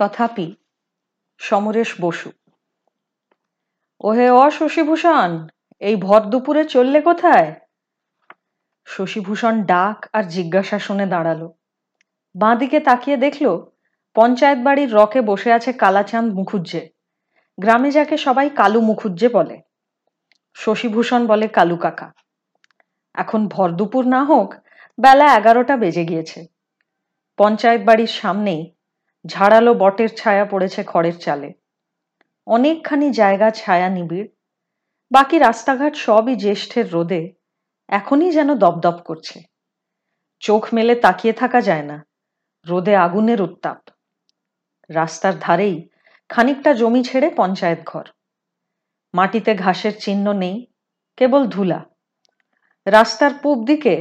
তথাপি সমরেশ বসু। ওহে অ শশীভূষণ এই ভর দুপুরে চললে কোথায়? শশীভূষণ ডাক আর জিজ্ঞাসা শুনে দাঁড়াল। বাঁদিকে তাকিয়ে দেখল, পঞ্চায়েত বাড়ির রকে বসে আছে কালাচাঁদ মুখুজ্জে। গ্রামে যাকে সবাই কালু মুখুজ্জে বলে। শশীভূষণ বলে কালু কাকা। এখন ভর দুপুর না হোক, বেলা এগারোটা বেজে গিয়েছে। পঞ্চায়েত বাড়ির সামনেই ঝাড়ালো বটের ছায়া পড়েছে খড়ের চালে। অনেকখানি জায়গা ছায়া নিবিড়, বাকি রাস্তাঘাট সবই জ্যেষ্ঠের রোদে, এখনই যেন দপদপ করছে। চোখ মেলে তাকিয়ে থাকা যায় না, রোদে আগুনের উত্তাপ। রাস্তার ধারেই খানিকটা জমি ছেড়ে পঞ্চায়েত ঘর। মাটিতে ঘাসের চিহ্ন নেই, কেবল ধুলা। রাস্তার পূব দিকে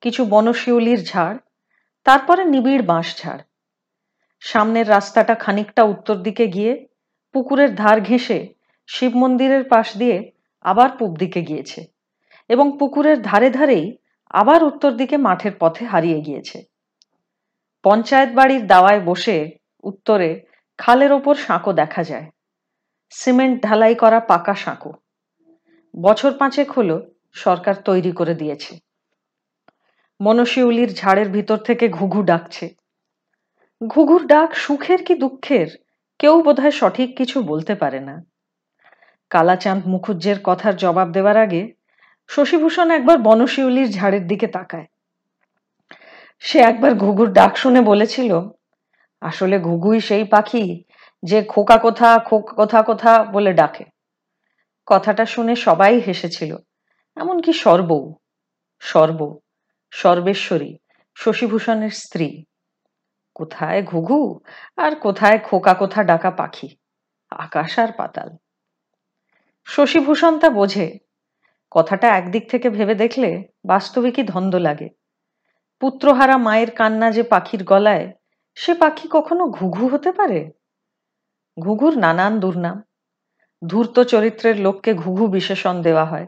কিছু বনশিউলির ঝাড়, তারপরে নিবিড় বাঁশ ঝাড় সামনের রাস্তাটা খানিকটা উত্তর দিকে গিয়ে পুকুরের ধার ঘেঁষে শিব মন্দিরের পাশ দিয়ে আবার পূব দিকে গিয়েছে এবং পুকুরের ধারে ধারেই আবার উত্তর দিকে মাঠের পথে হারিয়ে গিয়েছে। পঞ্চায়েত বাড়ির দাওয়ায় বসে উত্তরে খালের ওপর সাঁকো দেখা যায়। সিমেন্ট ঢালাই করা পাকা সাঁকো। বছর পাঁচেক হলো সরকার তৈরি করে দিয়েছে। মনশিউলির ঝাড়ের ভিতর থেকে ঘুঘু ডাকছে। ঘুঘুর ডাক সুখের কি দুঃখের? কেউ বোধহয় সঠিক কিছু বলতে পারে না। কালাচাঁদ মুখুজ্জের কথার জবাব দেওয়ার আগে শশীভূষণ একবার বনশিউলির ঝাড়ের দিকে তাকায়। সে একবার ঘুঘুর ডাক শুনে বলেছিল, আসলে ঘুঘুই সেই পাখি যে খোকা কোথা খোকা, কোথা কোথা বলে ডাকে। কথাটা শুনে সবাই হেসেছিল, এমনকি সর্বও, সর্ব, সর্বেশ্বরী, শশীভূষণের স্ত্রী। কোথায় ঘুঘু? আর কোথায় খোকা কোথা ডাকা পাখি? আকাশ আর পাতাল। শশীভূষণ তা বোঝে। কথাটা একদিক থেকে ভেবে দেখলে বাস্তবিকই ধন্দ লাগে। পুত্রহারা মায়ের কান্না যে পাখির গলায়, সে পাখি কখনো ঘুঘু হতে পারে? ঘুঘুর নানান দুর্নাম। ধূর্ত চরিত্রের লোককে ঘুঘু বিশেষণ দেওয়া হয়।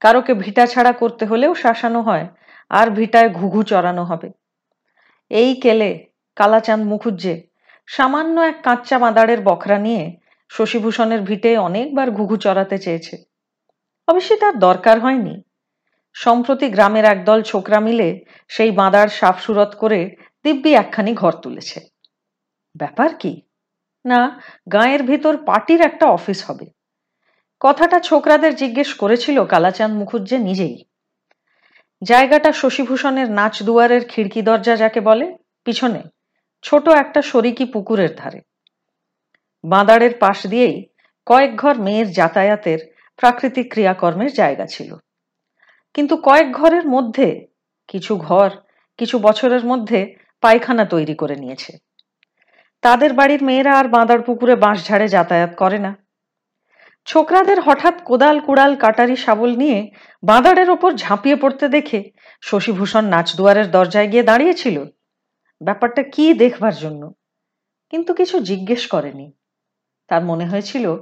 কারোকে ভিটা ছাড়া করতে হলেও শাসানো হয়, আর ভিটায় ঘুঘু চড়ানো হবে। এই কেলে কালাচাঁদ মুখুজ্জে, সামান্য এক কাঁচা মাদারের বখরা নিয়ে শশীভূষণের ভিটে অনেকবার ঘুঘু চড়াতে চেয়েছে। অবশ্যই তার দরকার হয়নি। সম্প্রতি গ্রামের একদল ছোকরা মিলে সেই বাঁদার সাফ সুরত করে দিব্যি একখানি ঘর তুলেছে। ব্যাপার কি? না, গাঁয়ের ভিতর পার্টির একটা অফিস হবে। কথাটা ছোকরাদের জিজ্ঞেস করেছিল কালাচাঁদ মুখুজ্জে নিজেই। জায়গাটা শশীভূষণের নাচ দুয়ারের খিড়কি দরজা যাকে বলে, পিছনে ছোট একটা শরিকি পুকুরের ধারে। বাঁদারের পাশ দিয়েই কয়েক ঘর মেয়ের যাতায়াতের প্রাকৃতিক ক্রিয়াকর্মের জায়গা ছিল। কিন্তু কয়েক ঘরের মধ্যে, কিছু ঘর, কিছু বছরের মধ্যে পায়খানা তৈরি করে নিয়েছে। তাদের বাড়ির মেয়েরা আর বাঁদার পুকুরে বাঁশ ঝাড়ে যাতায়াত করে না। ছোকরাদের হঠাৎ কোদাল, কুড়াল, কাটারি, শাবল নিয়ে বাঁদারের ওপর ঝাঁপিয়ে পড়তে দেখে শশীভূষণ নাচদুয়ারের দরজায় গিয়ে দাঁড়িয়েছিল। ব্যাপারটা কি দেখবার জন্য? কিন্তু কিছু জিজ্ঞেস করেনি। তার মনে হয়েছিল,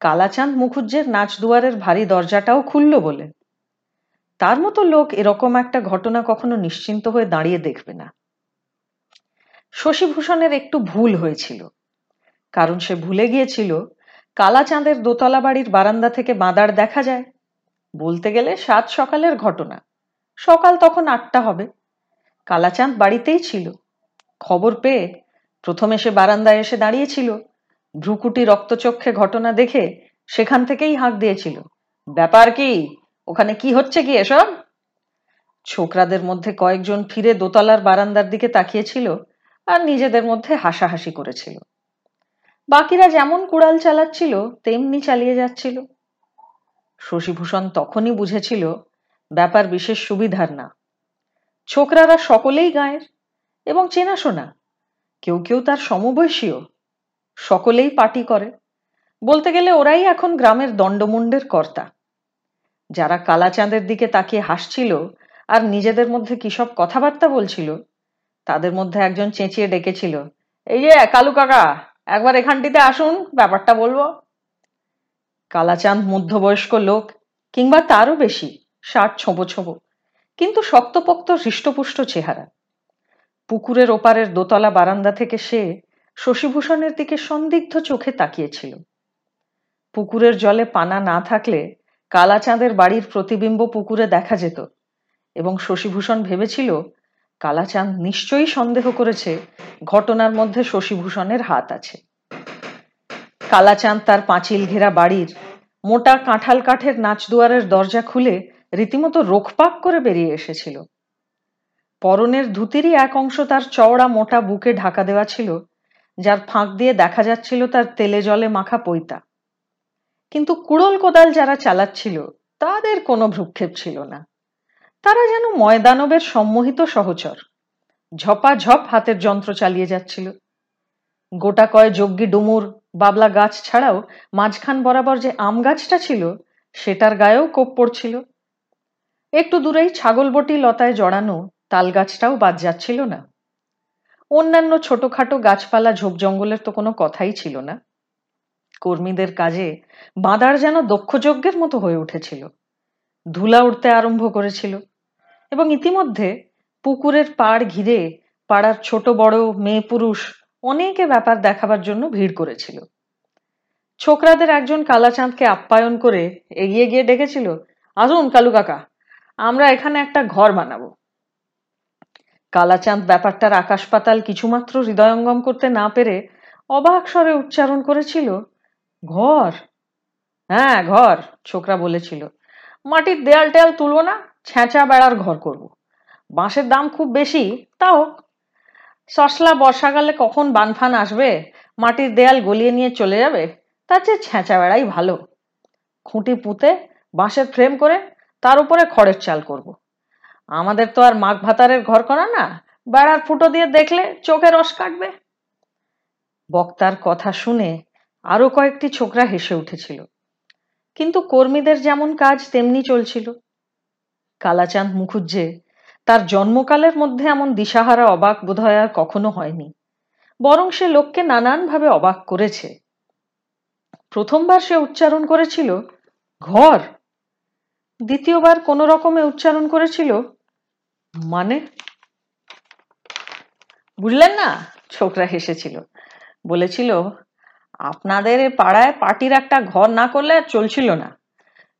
কালাচাঁদ মুখুজ্জের নাচদুয়ারের ভারী দরজাটাও খুলল বলে। তার মতো লোক এরকম একটা ঘটনা কখনো নিশ্চিন্ত হয়ে দাঁড়িয়ে দেখবে না। শশীভূষণের একটু ভুল হয়েছিল। কারণ সে ভুলে গিয়েছিল, কালাচাঁদের দোতলা বাড়ির বারান্দা থেকে বাঁদার দেখা যায়। বলতে গেলে সাত সকালের ঘটনা। সকাল তখন আটটা হবে। কালাচাঁদ বাড়িতেই ছিল। খবর পেয়ে প্রথমে সে বারান্দায় এসে দাঁড়িয়েছিল। ভ্রুকুটি রক্তচক্ষে ঘটনা দেখে সেখান থেকেই হাঁক দিয়েছিল। ব্যাপার কি? ওখানে কি হচ্ছে কি এসব? ছোকরাদের মধ্যে কয়েকজন ফিরে দোতলার বারান্দার দিকে তাকিয়েছিল আর নিজেদের মধ্যে হাসাহাসি করেছিল। বাকিরা যেমন কুড়াল চালাচ্ছিল, তেমনি চালিয়ে যাচ্ছিল। শশীভূষণ তখনই বুঝেছিল, ব্যাপার বিশেষ সুবিধার না। ছোকরারা সকলেই গায়ের। এবং চেনাশোনা কেউ কেউ তার সমবয়সীও। সকলেই পার্টি করে। বলতে গেলে ওরাই এখন গ্রামের দণ্ডমুণ্ডের কর্তা। যারা কালাচাঁদের দিকে তাকিয়ে হাসছিল আর নিজেদের মধ্যে কিসব কথাবার্তা বলছিল, তাদের মধ্যে একজন চেঁচিয়ে ডেকেছিল, এই যে, কালু কাকা, একবার এখানটিতে আসুন, ব্যাপারটা বলব। কালাচাঁদ মধ্যবয়স্ক লোক, কিংবা তারও বেশি, ষাট ছোঁবো ছোঁবো, কিন্তু শক্তপোক্ত, হৃষ্টপুষ্ট চেহারা। পুকুরের ওপারের দোতলা বারান্দা থেকে সে শশীভূষণের দিকে সন্দিগ্ধ চোখে তাকিয়েছিল। পুকুরের জলে পানা না থাকলে কালাচাঁদের বাড়ির প্রতিবিম্ব পুকুরে দেখা যেত এবং শশীভূষণ ভেবেছিল, কালাচাঁদ নিশ্চয়ই সন্দেহ করেছে ঘটনার মধ্যে শশীভূষণের হাত আছে। কালাচাঁদ তার পাঁচিল ঘেরা বাড়ির মোটা কাঁঠাল কাঠের নাচদুয়ারের দরজা খুলে রীতিমতো রোখপাক করে বেরিয়ে এসেছিল। পরনের ধুতিরই এক অংশ তার চওড়া মোটা বুকে ঢাকা দেওয়া ছিল, যার ফাঁক দিয়ে দেখা যাচ্ছিল তার তেলে জলে মাখা পৈতা। কিন্তু কুড়ল কোদাল যারা চালাচ্ছিল, তাদের কোনো ভ্রুক্ষেপ ছিল না। তারা যেন ময়দানবের সম্মোহিত সহচর। ঝপাঝপ হাতের যন্ত্র চালিয়ে যাচ্ছিল। গোটা কয় যজ্ঞী ডুমুর, বাবলা গাছ ছাড়াও মাঝখান বরাবর যে আম গাছটা ছিল, সেটার গায়েও কোপ পড়ছিল। একটু দূরেই ছাগলবটি লতায় জড়ানো তাল গাছটাও বাদ যাচ্ছিল না। অন্যান্য ছোটখাটো গাছপালা ঝোপ জঙ্গলের তো কোনো কথাই ছিল না। কর্মীদের কাজে বাঁদার যেন দক্ষযজ্ঞের মতো হয়ে উঠেছিল। ধুলা উঠতে আরম্ভ করেছিল এবং ইতিমধ্যে পুকুরের পাড় ঘিরে পাড়ার ছোট বড় মেয়ে পুরুষ অনেকে ব্যাপার দেখাবার জন্য ভিড় করেছিল। ছোকরাদের একজন কালাচাঁদকে আপ্যায়ন করে এগিয়ে গিয়ে ডেকেছিল, আসুন কালু কাকা, আমরা এখানে একটা ঘর বানাবো। কালাচাঁদ ব্যাপারটার আকাশ পাতাল কিছুমাত্র হৃদয়ঙ্গম করতে না পেরে অবাক স্বরে উচ্চারণ করেছিল, ঘর। হ্যাঁ ঘর, ছোকরা বলেছিল। মাটির দেয়াল টেয়াল তুলবো না, ছেঁচা বেড়ার ঘর করব। বাঁশের দাম খুব বেশি তাও সসলা বর্ষাকালে কখন বানফান আসবে? মাটির দেয়াল গলিয়ে নিয়ে চলে যাবে? তার চেয়ে ছেঁচা বেড়াই ভালো। খুঁটি পুঁতে বাঁশের ফ্রেম করে তার উপরে খড়ের চাল করব। আমাদের তো আর মাঘ ভাতারের ঘর করা না। বেড়ার ফুটো দিয়ে দেখলে চোখে রস কাটবে। বক্তার কথা শুনে আরও কয়েকটি ছোকরা হেসে উঠেছিল। কিন্তু কর্মীদের যেমন কাজ, তেমনি চলছিল। কালাচাঁদ মুখুজ্জে তার জন্মকালের মধ্যে এমন দিশাহারা অবাক বোধহয় আর কখনো হয়নি। বরং সে লোককে নানানভাবে অবাক করেছে। প্রথমবার সে উচ্চারণ করেছিল, ঘর দ্বিতীয়বার কোনো রকমে উচ্চারণ করেছিল মানে? বুঝলেন না? ছোকরা হেসেছিল। বলেছিল, আপনাদের পাড়ায় পার্টির একটা ঘর না করলে আর চলছিল না।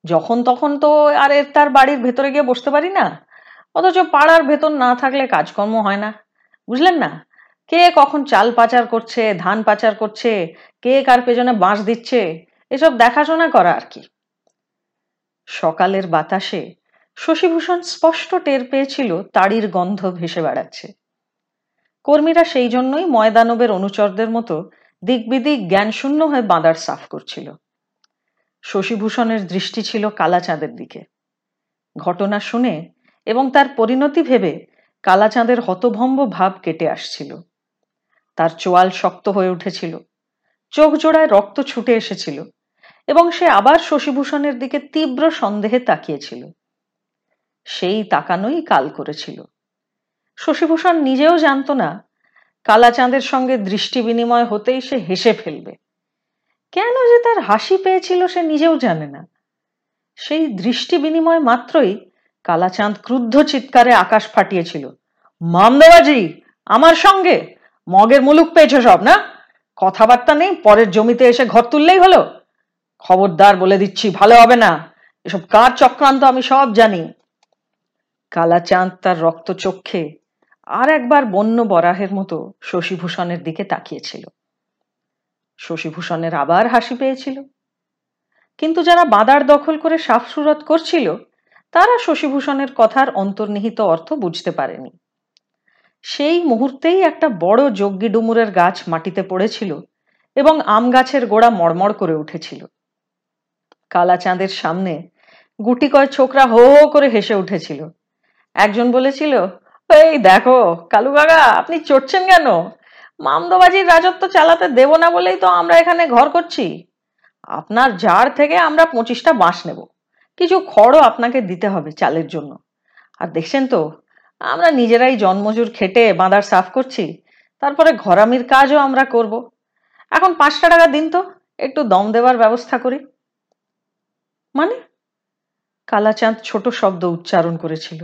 যখন তখন তো আর এর তার বাড়ির ভেতরে গিয়ে বসতে পারি না। অথচ পাড়ার ভেতর না থাকলে কাজকর্ম হয় না। বুঝলেন না? কে কখন চাল পাচার করছে, ধান পাচার করছে, কে কার পেছনে বাঁশ দিচ্ছে, এসব দেখাশোনা করা আর কি। সকালের বাতাসে শশীভূষণ স্পষ্ট টের পেয়েছিল তাড়ির গন্ধ ভেসে বেড়াচ্ছে। কর্মীরা সেই জন্যই ময়দানবের অনুচরদের মতো দিকবিদিক জ্ঞানশূন্য হয়ে বাঁদার সাফ করছিল। শশীভূষণের দৃষ্টি ছিল কালাচাঁদের দিকে। ঘটনা শুনে এবং তার পরিণতি ভেবে কালাচাঁদের হতভম্ব ভাব কেটে আসছিল। তার চোয়াল শক্ত হয়ে উঠেছিল। চোখ জোড়ায় রক্ত ছুটে এসেছিল এবং সে আবার শশীভূষণের দিকে তীব্র সন্দেহে তাকিয়েছিল। সেই তাকানোই কাল করেছিল। শশীভূষণ নিজেও জানত না, কালাচাঁদের সঙ্গে দৃষ্টি বিনিময় হতেই সে হেসে ফেলবে। কেন যে তার হাসি পেয়েছিল সে নিজেও জানে না। সেই দৃষ্টি বিনিময় মাত্রই কালাচাঁদ ক্রুদ্ধ চিৎকারে আকাশ ফাটিয়েছিল। মামদাবাজি, আমার সঙ্গে? মগের মুলুক পেয়েছ সব, না? কথাবার্তা নেই, পরের জমিতে এসে ঘর তুললেই হলো। খবরদার বলে দিচ্ছি, ভালো হবে না। এসব কার চক্রান্ত আমি সব জানি। কালাচাঁদ তার রক্ত চক্ষে আর একবার বন্য বরাহের মতো শশীভূষণের দিকে তাকিয়েছিল। শশীভূষণের আবার হাসি পেয়েছিল। কিন্তু যারা বাদার দখল করে সাফসুরত করছিল, তারা শশীভূষণের কথার অন্তর্নিহিত অর্থ বুঝতে পারেনি। সেই মুহূর্তেই একটা বড় যজ্ঞী ডুমুরের গাছ মাটিতে পড়েছিল এবং আম গাছের গোড়া মড়মড় করে উঠেছিল। কালা চাঁদের সামনে গুটি কয় ছোকরা হো হো করে হেসে উঠেছিল। একজন বলেছিল, এই দেখো, কালু কাকা, আপনি চড়ছেন কেন? মামদোবাজির রাজত্ব চালাতে দেব না বলেই তো আমরা এখানে ঘর করছি। আপনার জার থেকে আমরা পঁচিশটা বাঁশ নেব। কিছু খড়ও আপনাকে দিতে হবে চালের জন্য। আর দেখছেন তো, আমরা নিজেরাই জন্মজুর খেটে বাঁধার সাফ করছি, তারপরে ঘরামির কাজও আমরা করব। এখন পাঁচটা টাকা দিন তো, একটু দম দেওয়ার ব্যবস্থা করি। মানে? কালাচাঁদ ছোট শব্দ উচ্চারণ করেছিল।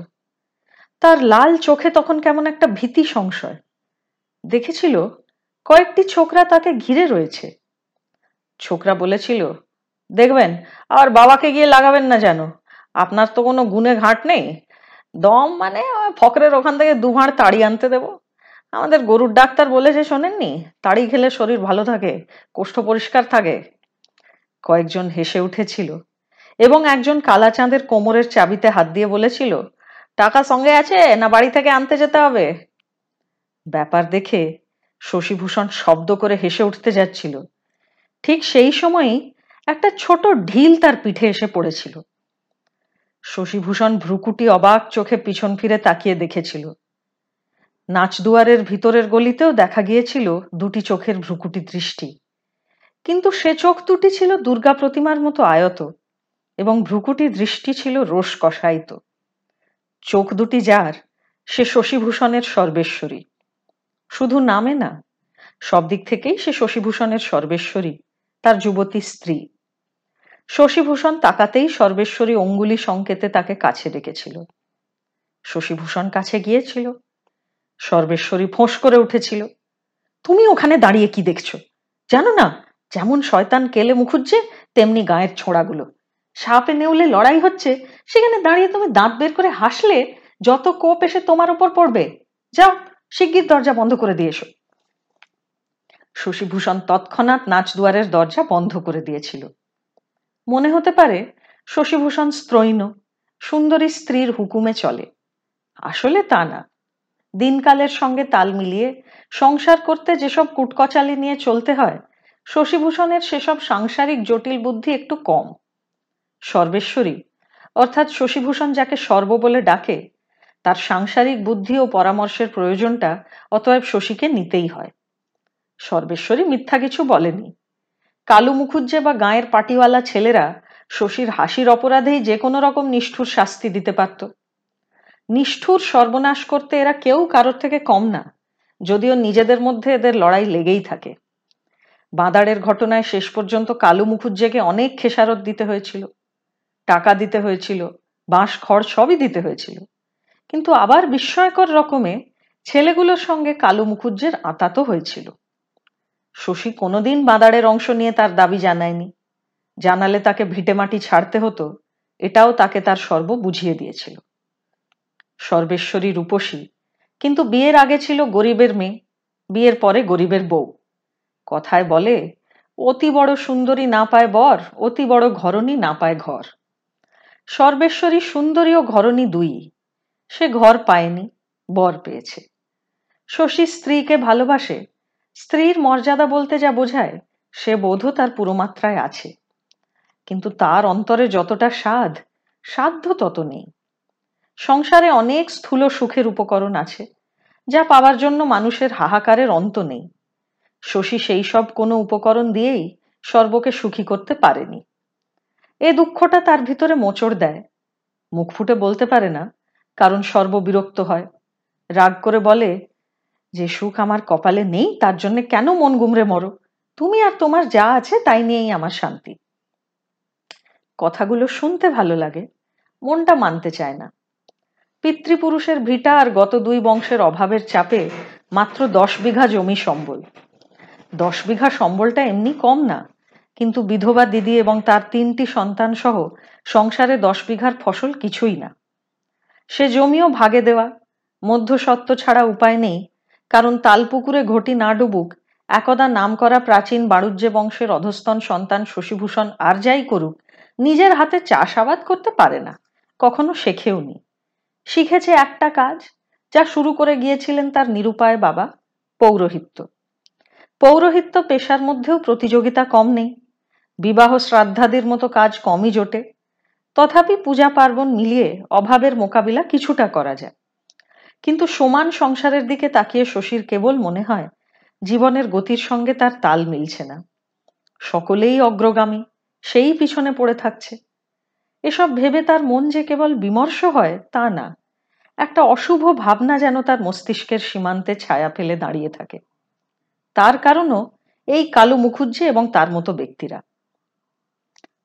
তার লাল চোখে তখন কেমন একটা ভীতি সংশয়। দেখেছিল, কয়েকটি ছোকরা তাকে ঘিরে রয়েছে। ছোকরা বলেছিল, দেখবেন, আর বাবাকে গিয়ে লাগাবেন না যেন। আপনার তো কোনো গুণে ঘাট নেই। দম মানে ফকরের ওখান থেকে দু ভাঁড় তাড়ি আনতে দেবো। আমাদের গরুর ডাক্তার বলেছে শোনেননি, তাড়ি খেলে শরীর ভালো থাকে, কোষ্ঠ পরিষ্কার থাকে। কয়েকজন হেসে উঠেছিল এবং একজন কালাচাঁদের কোমরের চাবিতে হাত দিয়ে বলেছিল টাকা সঙ্গে আছে না বাড়ি থেকে আনতে যেতে হবে? ব্যাপার দেখে শশীভূষণ শব্দ করে হেসে উঠতে যাচ্ছিল। ঠিক সেই সময়ই একটা ছোট ঢিল তার পিঠে এসে পড়েছিল। শশীভূষণ ভ্রুকুটি অবাক চোখে পিছন ফিরে তাকিয়ে দেখেছিল। নাচদুয়ারের ভিতরের গলিতেও দেখা গিয়েছিল দুটি চোখের ভ্রুকুটি দৃষ্টি। কিন্তু সে চোখ দুটি ছিল দুর্গা প্রতিমার মতো আয়ত এবং ভ্রুকুটি দৃষ্টি ছিল রোষ কষায়িত। চোখ দুটি যার, সে শশীভূষণের সর্বেশ্বরী। শুধু নামে না, সব দিক থেকেই সে শশীভূষণের সর্বেশ্বরী, তার যুবতী স্ত্রী। শশীভূষণ তাকাতেই সর্বেশ্বরী অঙ্গুলি সংকেতে তাকে কাছে ডেকেছিল। শশীভূষণ কাছে গিয়েছিল। সর্বেশ্বরী ফোঁস করে উঠেছিল। তুমি ওখানে দাঁড়িয়ে কি দেখছ? জানো না, যেমন শয়তান কেলে মুখুজ্জে, তেমনি গায়ের ছোঁড়াগুলো। সাপে নেউলে লড়াই হচ্ছে, সেখানে দাঁড়িয়ে তুমি দাঁত বের করে হাসলে যত কোপ এসে তোমার উপর পড়বে। যাও, শিগগির দরজা বন্ধ করে দিয়ে এসো। শশীভূষণ তৎক্ষণাৎ নাচ দুয়ারের দরজা বন্ধ করে দিয়েছিল। মনে হতে পারে, শশীভূষণ স্ত্রৈন সুন্দরী স্ত্রীর হুকুমে চলে। আসলে তা না। দিনকালের সঙ্গে তাল মিলিয়ে সংসার করতে যেসব কুটকচালি নিয়ে চলতে হয়, শশীভূষণের সেসব সাংসারিক জটিল বুদ্ধি একটু কম। সর্বেশ্বরী। অর্থাৎ শশীভূষণ যাকে সর্ব বলে ডাকে, তার সাংসারিক বুদ্ধি ও পরামর্শের প্রয়োজনটা অতএব শশীকে নিতেই হয়। সর্বেশ্বরী মিথ্যা কিছু বলেনি। কালু মুখুজ্জে বা গায়ের পাটিওয়ালা ছেলেরা শশীর হাসির অপরাধেই যে কোনো রকম নিষ্ঠুর শাস্তি দিতে পারত। নিষ্ঠুর সর্বনাশ করতে এরা কেউ কারোর থেকে কম না, যদিও নিজেদের মধ্যে এদের লড়াই লেগেই থাকে। বাঁদাড়ের ঘটনায় শেষ পর্যন্ত কালু মুখুজ্জেকে অনেক খেসারত দিতে হয়েছিল। টাকা দিতে হয়েছিল, বাঁশ খড় সবই দিতে হয়েছিল। কিন্তু আবার বিস্ময়কর রকমে ছেলেগুলোর সঙ্গে কালু মুখুজ্জের আতাত হয়েছিল। শশী কোনোদিন বাঁদাড়ের অংশ নিয়ে তার দাবি জানায়নি। জানালে তাকে ভিটেমাটি ছাড়তে হতো, এটাও তাকে তার সর্ব বুঝিয়ে দিয়েছিল। সর্বেশ্বরী রূপসী, কিন্তু বিয়ের আগে ছিল গরিবের মেয়ে, বিয়ের পরে গরিবের বউ। কথায় বলে, অতি বড় সুন্দরী না পায় বর, অতি বড় ঘরণী না পায় ঘর। সর্বেশ্বরী সুন্দরী ও ঘরণী দুই। সে ঘর পায়নি, বর পেয়েছে। শশী স্ত্রীকে ভালোবাসে, স্ত্রীর মর্যাদা বলতে যা বোঝায়, সে বোধও তার পুরোমাত্রায় আছে। কিন্তু তার অন্তরে যতটা স্বাদ, সাধ্য তত নেই। সংসারে অনেক স্থূল সুখের উপকরণ আছে, যা পাওয়ার জন্য মানুষের হাহাকারের অন্ত নেই। শশী সেই সব কোনো উপকরণ দিয়েই সর্বকে সুখী করতে পারেনি। এ দুঃখটা তার ভিতরে মোচড় দেয়। মুখ ফুটে বলতে পারে না, কারণ সর্ববিরক্ত হয়। রাগ করে বলে, যে সুখ আমার কপালে নেই, তার জন্য কেন মন গুমরে মরো? তুমি আর তোমার যা আছে তাই নিয়েই আমার শান্তি। কথাগুলো শুনতে ভালো লাগে, মনটা মানতে চায় না। পিতৃপুরুষের ভিটা আর গত দুই বংশের অভাবের চাপে মাত্র দশ বিঘা জমি সম্বল। দশ বিঘা সম্বলটা এমনি কম না। কিন্তু বিধবা দিদি এবং তার তিনটি সন্তান সহ সংসারে দশ বিঘার ফসল কিছুই না। সে জমিও ভাগে দেওয়া মধ্যসত্ত্ব ছাড়া উপায় নেই, কারণ তালপুকুরে ঘটি না ডুবুক, একদা নাম করা প্রাচীন বাণুজ্য বংশের অধস্তন সন্তান শশীভূষণ আর যাই করুক, নিজের হাতে চাষাবাদ করতে পারে না, কখনো শেখেওনি শিখেছে একটা কাজ, যা শুরু করে গিয়েছিলেন তার নিরুপায় বাবা, পৌরোহিত্য। পৌরোহিত্য পেশার মধ্যেও প্রতিযোগিতা কম নেই বিবাহ শ্রাদ্ধাদির মতো কাজ কমই জোটে। তথাপি পূজা পার্বণ মিলিয়ে অভাবের মোকাবিলা কিছুটা করা যায়। কিন্তু সমান সংসারের দিকে তাকিয়ে শশীর কেবল মনে হয়, জীবনের গতির সঙ্গে তার তাল মিলছে না। সকলেই অগ্রগামী, সেই পিছনে পড়ে থাকছে। এসব ভেবে তার মন যে কেবল বিমর্ষ হয়, তা না। একটা অশুভ ভাবনা যেন তার মস্তিষ্কের সীমান্তে ছায়া ফেলে দাঁড়িয়ে থাকে। তার কারণও এই কালো মুখুজ্জে এবং তার মতো ব্যক্তিরা।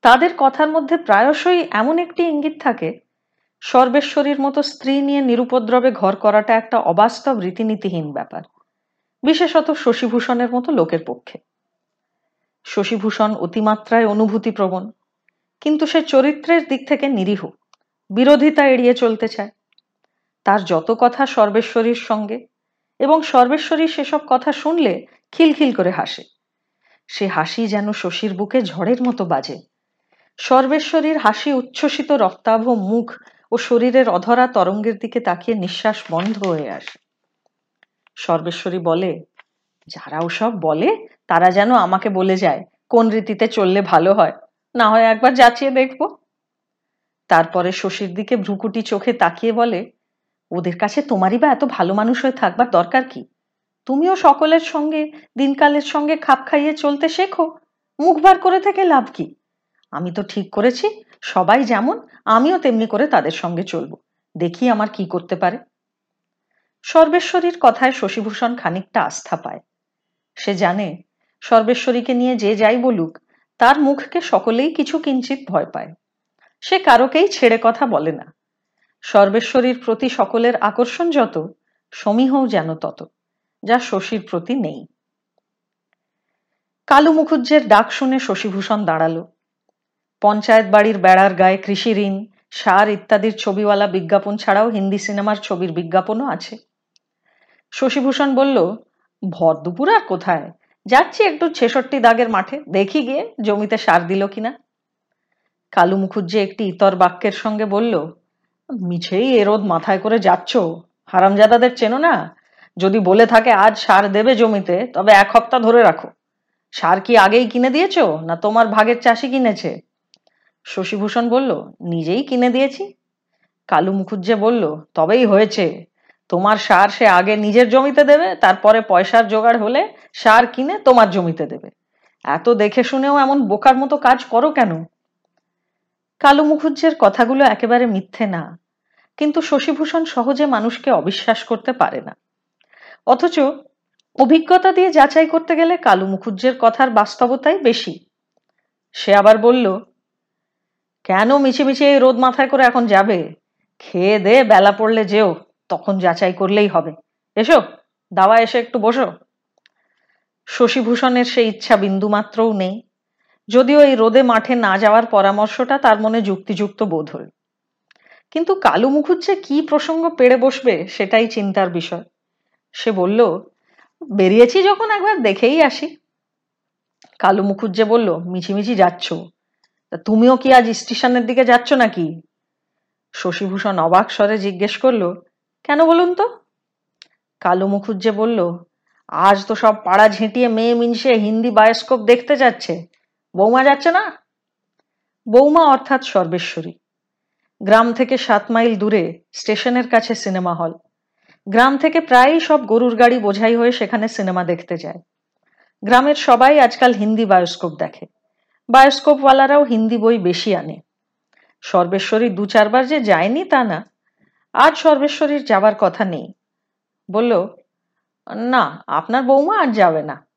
তাদের কথার মধ্যে প্রায়শই এমন একটি ইঙ্গিত থাকে, সর্বেশ্বরীর মতো স্ত্রী নিয়ে নিরুপদ্রবে ঘর করাটা একটা অবাস্তব রীতিনীতিহীন ব্যাপার, বিশেষত শশীভূষণের মতো লোকের পক্ষে। শশীভূষণ অতিমাত্রায় অনুভূতিপ্রবণ, কিন্তু সে চরিত্রের দিক থেকে নিরীহ, বিরোধিতা এড়িয়ে চলতে চায়। তার যত কথা সর্বেশ্বরীর সঙ্গে এবং সর্বেশ্বরী সেসব কথা শুনলে খিলখিল করে হাসে। সে হাসি যেন শশীর বুকে ঝড়ের মতো বাজে। সর্বেশ্বরীর হাসি উচ্ছ্বসিত রক্তাভ মুখ ও শরীরের অধরা তরঙ্গের দিকে তাকিয়ে নিঃশ্বাস বন্ধ হয়ে আসে। সর্বেশ্বরী বলে, যারা ওসব বলে, তারা যেন আমাকে বলে যায়, কোন রীতিতে চললে ভালো হয়? না হয় একবার যাচিয়ে দেখব। তারপরে শশীর দিকে ভ্রুকুটি চোখে তাকিয়ে বলে, ওদের কাছে তোমারই বা এত ভালো মানুষ হয়ে থাকবার দরকার কি? তুমিও সকলের সঙ্গে, দিনকালের সঙ্গে খাপ খাইয়ে চলতে শেখো। মুখ বার করে থেকে লাভ কি? আমি তো ঠিক করেছি, সবাই যেমন, আমিও তেমনি করে তাদের সঙ্গে চলব। দেখি আমার কি করতে পারে। সর্বেশ্বরীর কথায় শশীভূষণ খানিকটা আস্থা পায়। সে জানে, সর্বেশ্বরীকে নিয়ে যে যাই বলুক, তার মুখকে সকলেই কিছু কিঞ্চিত ভয় পায়। সে কারোকেই ছেড়ে কথা বলে না। সর্বেশ্বরীর প্রতি সকলের আকর্ষণ যত, সমীহও যেন তত, যা শশীর প্রতি নেই। কালু মুখুজ্জের ডাক শুনে শশীভূষণ দাঁড়াল। পঞ্চায়েত বাড়ির বেড়ার গায়ে কৃষি ঋণ, সার ইত্যাদির ছবিওয়ালা বিজ্ঞাপন ছাড়াও হিন্দি সিনেমার ছবির বিজ্ঞাপনও আছে। শশীভূষণ বলল, ভর দুপুর আর কোথায়? যাচ্ছি একটু ছেষট্টি দাগের মাঠে, দেখি গিয়ে জমিতে সার দিল কিনা? কালু মুখুজ্জি একটি ইতর বাক্যের সঙ্গে বলল, মিছেই এরোদ মাথায় করে যাচ্ছ। হারামজাদাদের চেনো না? যদি বলে থাকে আজ সার দেবে জমিতে, তবে এক হপ্তাহ ধরে রাখো। সার কি আগেই কিনে দিয়েছ? না তোমার ভাগের চাষি কিনেছে? শশীভূষণ বলল, নিজেই কিনে দিয়েছি? কালু মুখুজ্জে বলল, তবেই হয়েছে। তোমার সার সে আগে নিজের জমিতে দেবে, তারপরে পয়সার জোগাড় হলে সার কিনে তোমার জমিতে দেবে। এত দেখে শুনেও এমন বোকার মতো কাজ করো কেন? কালু মুখুজ্জের কথাগুলো একেবারে মিথ্যে না, কিন্তু শশীভূষণ সহজে মানুষকে অবিশ্বাস করতে পারে না। অথচ অভিজ্ঞতা দিয়ে যাচাই করতে গেলে কালু মুখুজ্জের কথার বাস্তবতাই বেশি। সে আবার বলল কেন মিছিমিছি এই রোদ মাথায় করে এখন যাবে? খেয়ে দে বেলা পড়লে যেও, তখন যাচাই করলেই হবে। এসো, দাওয়া এসে একটু বসো। শশীভূষণের সেই ইচ্ছা বিন্দুমাত্রও নেই। যদিও এই রোদে মাঠে না যাওয়ার পরামর্শটা তার মনে যুক্তিযুক্ত বোধ হল কিন্তু কালু মুখুজ্জে কি প্রসঙ্গ পেড়ে বসবে সেটাই চিন্তার বিষয়। সে বলল, বেরিয়েছি যখন একবার, দেখেই আসি। কালু মুখুজ্জে বলল, মিছিমিছি যাচ্ছ। তা তুমিও কি আজ স্টেশনের দিকে যাচ্ছ নাকি? শশীভূষণ অবাক স্বরে জিজ্ঞেস করল, কেন বলুন তো? কালু মুখুজ্জে বলল, আজ তো সব পাড়া ঝেঁটিয়ে মেয়ে মিনসে হিন্দি বায়োস্কোপ দেখতে যাচ্ছে। বৌমা যাচ্ছে না? বৌমা অর্থাৎ সর্বেশ্বরী। গ্রাম থেকে সাত মাইল দূরে স্টেশনের কাছে সিনেমা হল। গ্রাম থেকে প্রায়ই সব গরুর গাড়ি বোঝাই হয়ে সেখানে সিনেমা দেখতে যায়। গ্রামের সবাই আজকাল হিন্দি বায়োস্কোপ দেখে। বায়োস্কোপওয়ালারাও হিন্দি বই বেশি আনে। সর্বেশ্বরী দু চারবার যে যায়নি তা না, আজ সর্বেশ্বরীর যাবার কথা নেই। বলল, না, আপনার বৌমা আর যাবে না।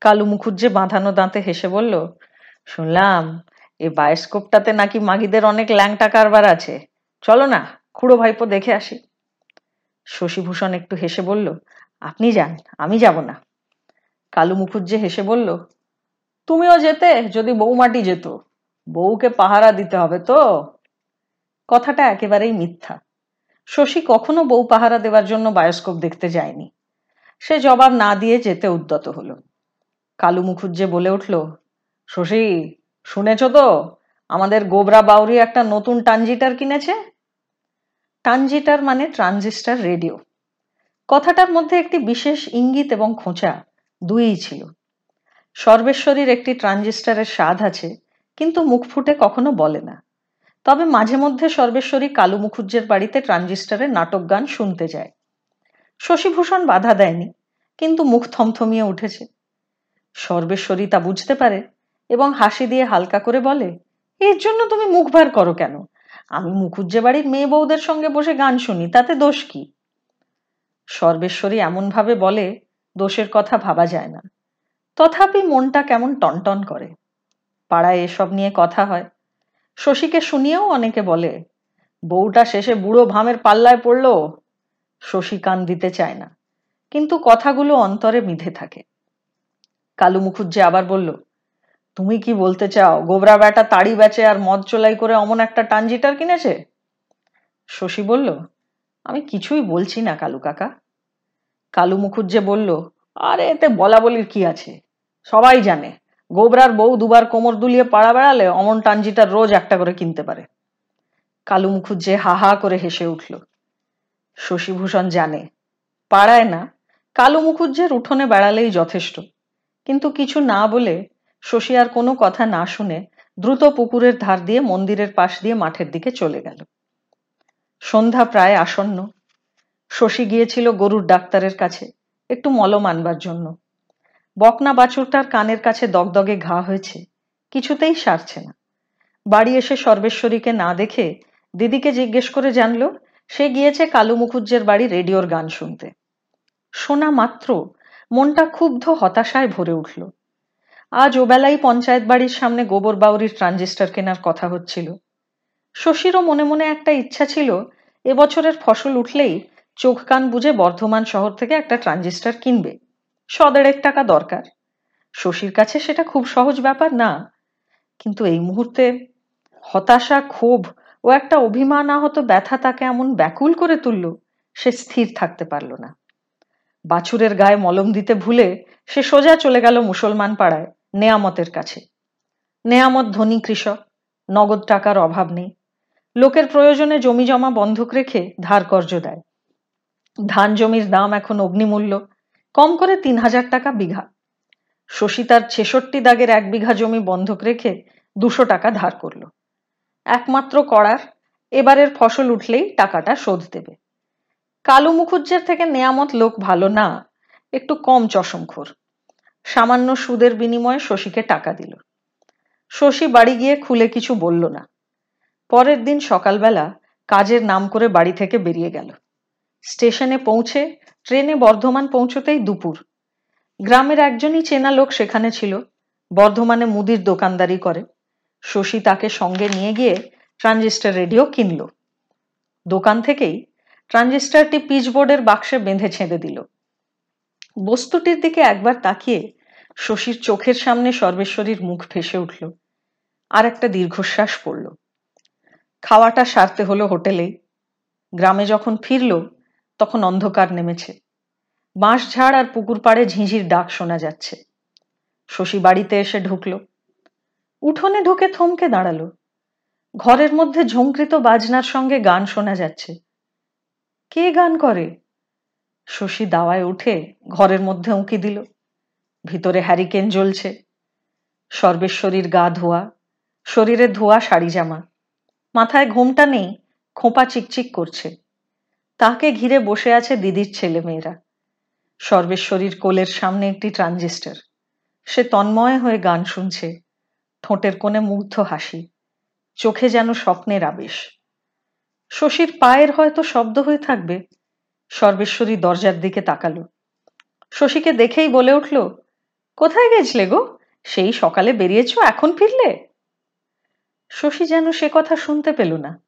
কালু মুখুজ্জে বাঁধানো দাঁতে হেসে বলল, শুনলাম এই বায়োস্কোপটাতে নাকি মাগিদের অনেক ল্যাংটা কারবার আছে। চলো না, খুড়ো ভাইপো দেখে আসি। শশীভূষণ একটু হেসে বলল, আপনি যান, আমি যাব না। কালু মুখুজ্জে হেসে বলল তুমিও যেতে, যদি বৌমাটি যেত। বউকে পাহারা দিতে হবে তো? কথাটা একেবারেই মিথ্যা। শশী কখনো বউ পাহারা দেওয়ার জন্য বায়োস্কোপ দেখতে যায়নি। সে জবাব না দিয়ে যেতে উদ্যত হলো। কালু মুখুজ্জে বলে উঠল, শশী, শুনেছ তো? আমাদের গোবরা বাউরি একটা নতুন টানজিটার কিনেছে? টানজিটার মানে ট্রানজিস্টার রেডিও। কথাটার মধ্যে একটি বিশেষ ইঙ্গিত এবং খোঁচা দুইই ছিল। সর্বেশ্বরীর একটি ট্রানজিস্টারের স্বাদ আছে, কিন্তু মুখ ফুটে কখনো বলে না। তবে মাঝে মধ্যে সর্বেশ্বরী কালু মুখুজ্জের বাড়িতে ট্রানজিস্টারের নাটক গান শুনতে যায়। শশীভূষণ বাধা দেয়নি, কিন্তু মুখ থমথমিয়ে উঠেছে। সর্বেশ্বরী তা বুঝতে পারে এবং হাসি দিয়ে হালকা করে বলে, এর জন্য তুমি মুখ ভার করো কেন? আমি মুখুজ্জে বাড়ির মেয়ে বউদের সঙ্গে বসে গান শুনি, তাতে দোষ কি? সর্বেশ্বরী এমনভাবে বলে, দোষের কথা ভাবা যায় না। তথাপি মনটা কেমন টনটন করে। পাড়ায় এসব নিয়ে কথা হয়। শশীকে শুনিয়েও অনেকে বলে, বউটা শেষে বুড়ো ভামের পাল্লায় পড়ল, শশী কান দিতে চায় না। কিন্তু কথাগুলো অন্তরে মিধে থাকে। কালু মুখুজ্জে আবার বলল, তুমি কি বলতে চাও, গোবরা বেটা তাড়ি বেচে আর মদ চোলাই করে অমন একটা টানজিটার কিনেছে? শশী বলল, আমি কিছুই বলছি না কালু কাকা। কালু মুখুজ্জে বলল, আরে, এতে বলা বলির কি আছে? সবাই জানে, গোবরার বউ দুবার কোমর দুলিয়ে পাড়া বেড়ালে অমন টানজিটার রোজ একটা করে কিনতে পারে। কালু মুখুজ্জে হা হা করে হেসে উঠল। শশীভূষণ জানে, পাড়ায় না কালু মুখুজ্জের উঠোনে বেড়ালেই যথেষ্ট। কিন্তু কিছু না বলে শশী আর কোনো কথা না শুনে দ্রুত পুকুরের ধার দিয়ে মন্দিরের পাশ দিয়ে মাঠের দিকে চলে গেল। সন্ধ্যা প্রায় আসন্ন। শশী গিয়েছিল গরুর ডাক্তারের কাছে, একটু মলম আনবার জন্য। বকনা বাছুরটার কানের কাছে দগদগে ঘা হয়েছে, কিছুতেই সারছে না। বাড়ি এসে সর্বেশ্বরীকে না দেখে দিদিকে জিজ্ঞেস করে জানলো, সে গিয়েছে কালু মুখুজ্জের বাড়ি রেডিওর গান শুনতে। শোনা মাত্র মনটা ক্ষুব্ধ হতাশায় ভরে উঠল। আজ ওবেলাই পঞ্চায়েত বাড়ির সামনে গোবর বাউরির ট্রানজিস্টার কেনার কথা হচ্ছিল। শশীরও মনে মনে একটা ইচ্ছা ছিল, এবছরের ফসল উঠলেই চোখ কান বুঝে বর্ধমান শহর থেকে একটা ট্রানজিস্টার কিনবে। সদেড়েক টাকা দরকার। শশীর কাছে সেটা খুব সহজ ব্যাপার না। কিন্তু এই মুহূর্তে হতাশা, ক্ষোভ ও একটা অভিমান আহত ব্যথা তাকে এমন ব্যাকুল করে তুলল, সে স্থির থাকতে পারল না। বাছুরের গায়ে মলম দিতে ভুলে সে সোজা চলে গেল মুসলমান পাড়ায়, নেয়ামতের কাছে। নেয়ামত ধনী কৃষক, নগদ টাকার অভাব নেই। লোকের প্রয়োজনে জমি জমা বন্ধক রেখে ধার কর্য দেয়। ধান জমির দাম এখন অগ্নিমূল্য। কম করে তিন হাজার টাকা বিঘা। শশী তার ছেষট্টি দাগের এক বিঘা জমি বন্ধক রেখে দুশো টাকা ধার করল। একমাত্র করার এবারের ফসল উঠলেই টাকাটা শোধ দেবে। কালু মুখুজ্জের থেকে নেয়ামত লোক ভালো না, একটু কম চশমখোর। সামান্য সুদের বিনিময়ে শশীকে টাকা দিল। শশী বাড়ি গিয়ে খুলে কিছু বলল না। পরের দিন সকালবেলা কাজের নাম করে বাড়ি থেকে বেরিয়ে গেল। স্টেশনে পৌঁছে ট্রেনে বর্ধমান পৌঁছতেই দুপুর। গ্রামের একজনই চেনা লোক সেখানে ছিল, বর্ধমানে মুদির দোকানদারি করে। শশী তাকে সঙ্গে নিয়ে গিয়ে ট্রানজিস্টার রেডিও কিনল। দোকান থেকেই ট্রানজিস্টারটি পিচবোর্ডের বাক্সে বেঁধে ছেঁদে দিল। বস্তুটির দিকে একবার তাকিয়ে শশীর চোখের সামনে সর্বেশ্বরীর মুখ ভেসে উঠল। আর একটা দীর্ঘশ্বাস পড়ল। খাওয়াটা সারতে হলো হোটেলেই গ্রামে যখন ফিরল তখন অন্ধকার নেমেছে। বাঁশ ঝাড় আর পুকুর পাড়ে ঝিঁঝির ডাক শোনা যাচ্ছে। শশী বাড়িতে এসে ঢুকল। উঠোনে ঢুকে থমকে দাঁড়াল। ঘরের মধ্যে ঝঙ্কৃত বাজনার সঙ্গে গান শোনা যাচ্ছে। কে গান করে? শশী দাওয়ায় উঠে ঘরের মধ্যে উঁকি দিল। ভিতরে হ্যারিকেন জ্বলছে। সর্বেশ্বরীর গা ধোয়া। শরীরে ধোয়া শাড়ি জামা। মাথায় ঘুমটা নেই, খোঁপা চিকচিক করছে। তাকে ঘিরে বসে আছে দিদির ছেলে মেয়েরা সর্বেশ্বরীর কোলের সামনে একটি ট্রানজিস্টার। সে তন্ময় হয়ে গান শুনছে। ঠোঁটের কোণে মুগ্ধ হাসি। চোখে যেন স্বপ্নের আবেশ। শশীর পায়ের হয়তো শব্দ হয়ে থাকবে। সর্বেশ্বরী দরজার দিকে তাকালো। শশীকে দেখেই বলে উঠল, কোথায় গেছলে গো? সেই সকালে বেরিয়েছ, এখন ফিরলে? শশী যেন সে কথা শুনতে পেল না।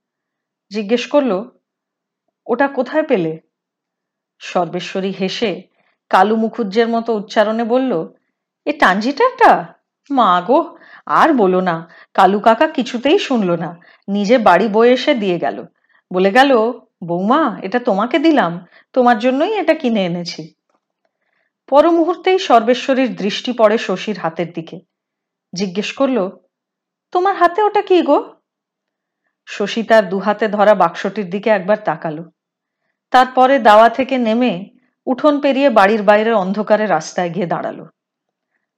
জিজ্ঞেস করল ওটা কোথায় পেলে? সর্বেশ্বরী হেসে কালু মুখুজ্জের মতো উচ্চারণে বলল, এ টাঞ্জিটারটা মা গো, আর বলো না, কালু কাকা কিছুতেই শুনলো না, নিজে বাড়ি বয়ে এসে দিয়ে গেল। বলে গেল, বৌমা, এটা তোমাকে দিলাম, তোমার জন্যই এটা কিনে এনেছি। পর মুহূর্তেই সর্বেশ্বরীর দৃষ্টি পড়ে শশীর হাতের দিকে। জিজ্ঞেস করল, তোমার হাতে ওটা কি গো? শশী তার দুহাতে ধরা বাক্সটির দিকে একবার তাকালো। তারপরে দাওয়া থেকে নেমে উঠোন পেরিয়ে বাড়ির বাইরে অন্ধকারে রাস্তায় গিয়ে দাঁড়াল।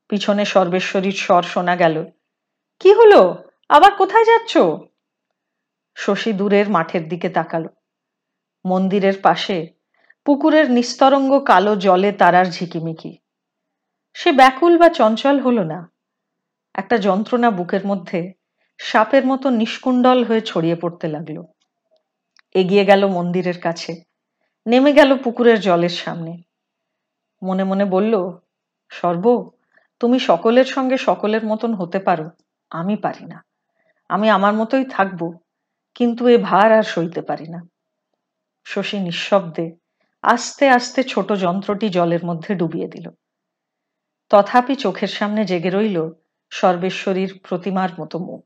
পিছনে সর্বেশ্বরীর স্বর শোনা গেল, কি হলো? আবার কোথায় যাচ্ছ? শশী দূরের মাঠের দিকে তাকালো। মন্দিরের পাশে পুকুরের নিস্তরঙ্গ কালো জলে তারার ঝিকিমিকি। সে ব্যাকুল বা চঞ্চল হল না। একটা যন্ত্রণা বুকের মধ্যে সাপের মতো নিষ্কুণ্ডল হয়ে ছড়িয়ে পড়তে লাগল। এগিয়ে গেল মন্দিরের কাছে। নেমে গেল পুকুরের জলের সামনে। মনে মনে বলল, সর্ব, তুমি সকলের সঙ্গে সকলের মতন হতে পারো, আমি পারি না। আমি আমার মতোই থাকব, কিন্তু এ ভার আর সইতে পারি না শশী নিঃশব্দে আস্তে আস্তে ছোট যন্ত্রটি জলের মধ্যে ডুবিয়ে দিল। তথাপি চোখের সামনে জেগে রইল সর্বেশ্বরীর প্রতিমার মতো মুখ।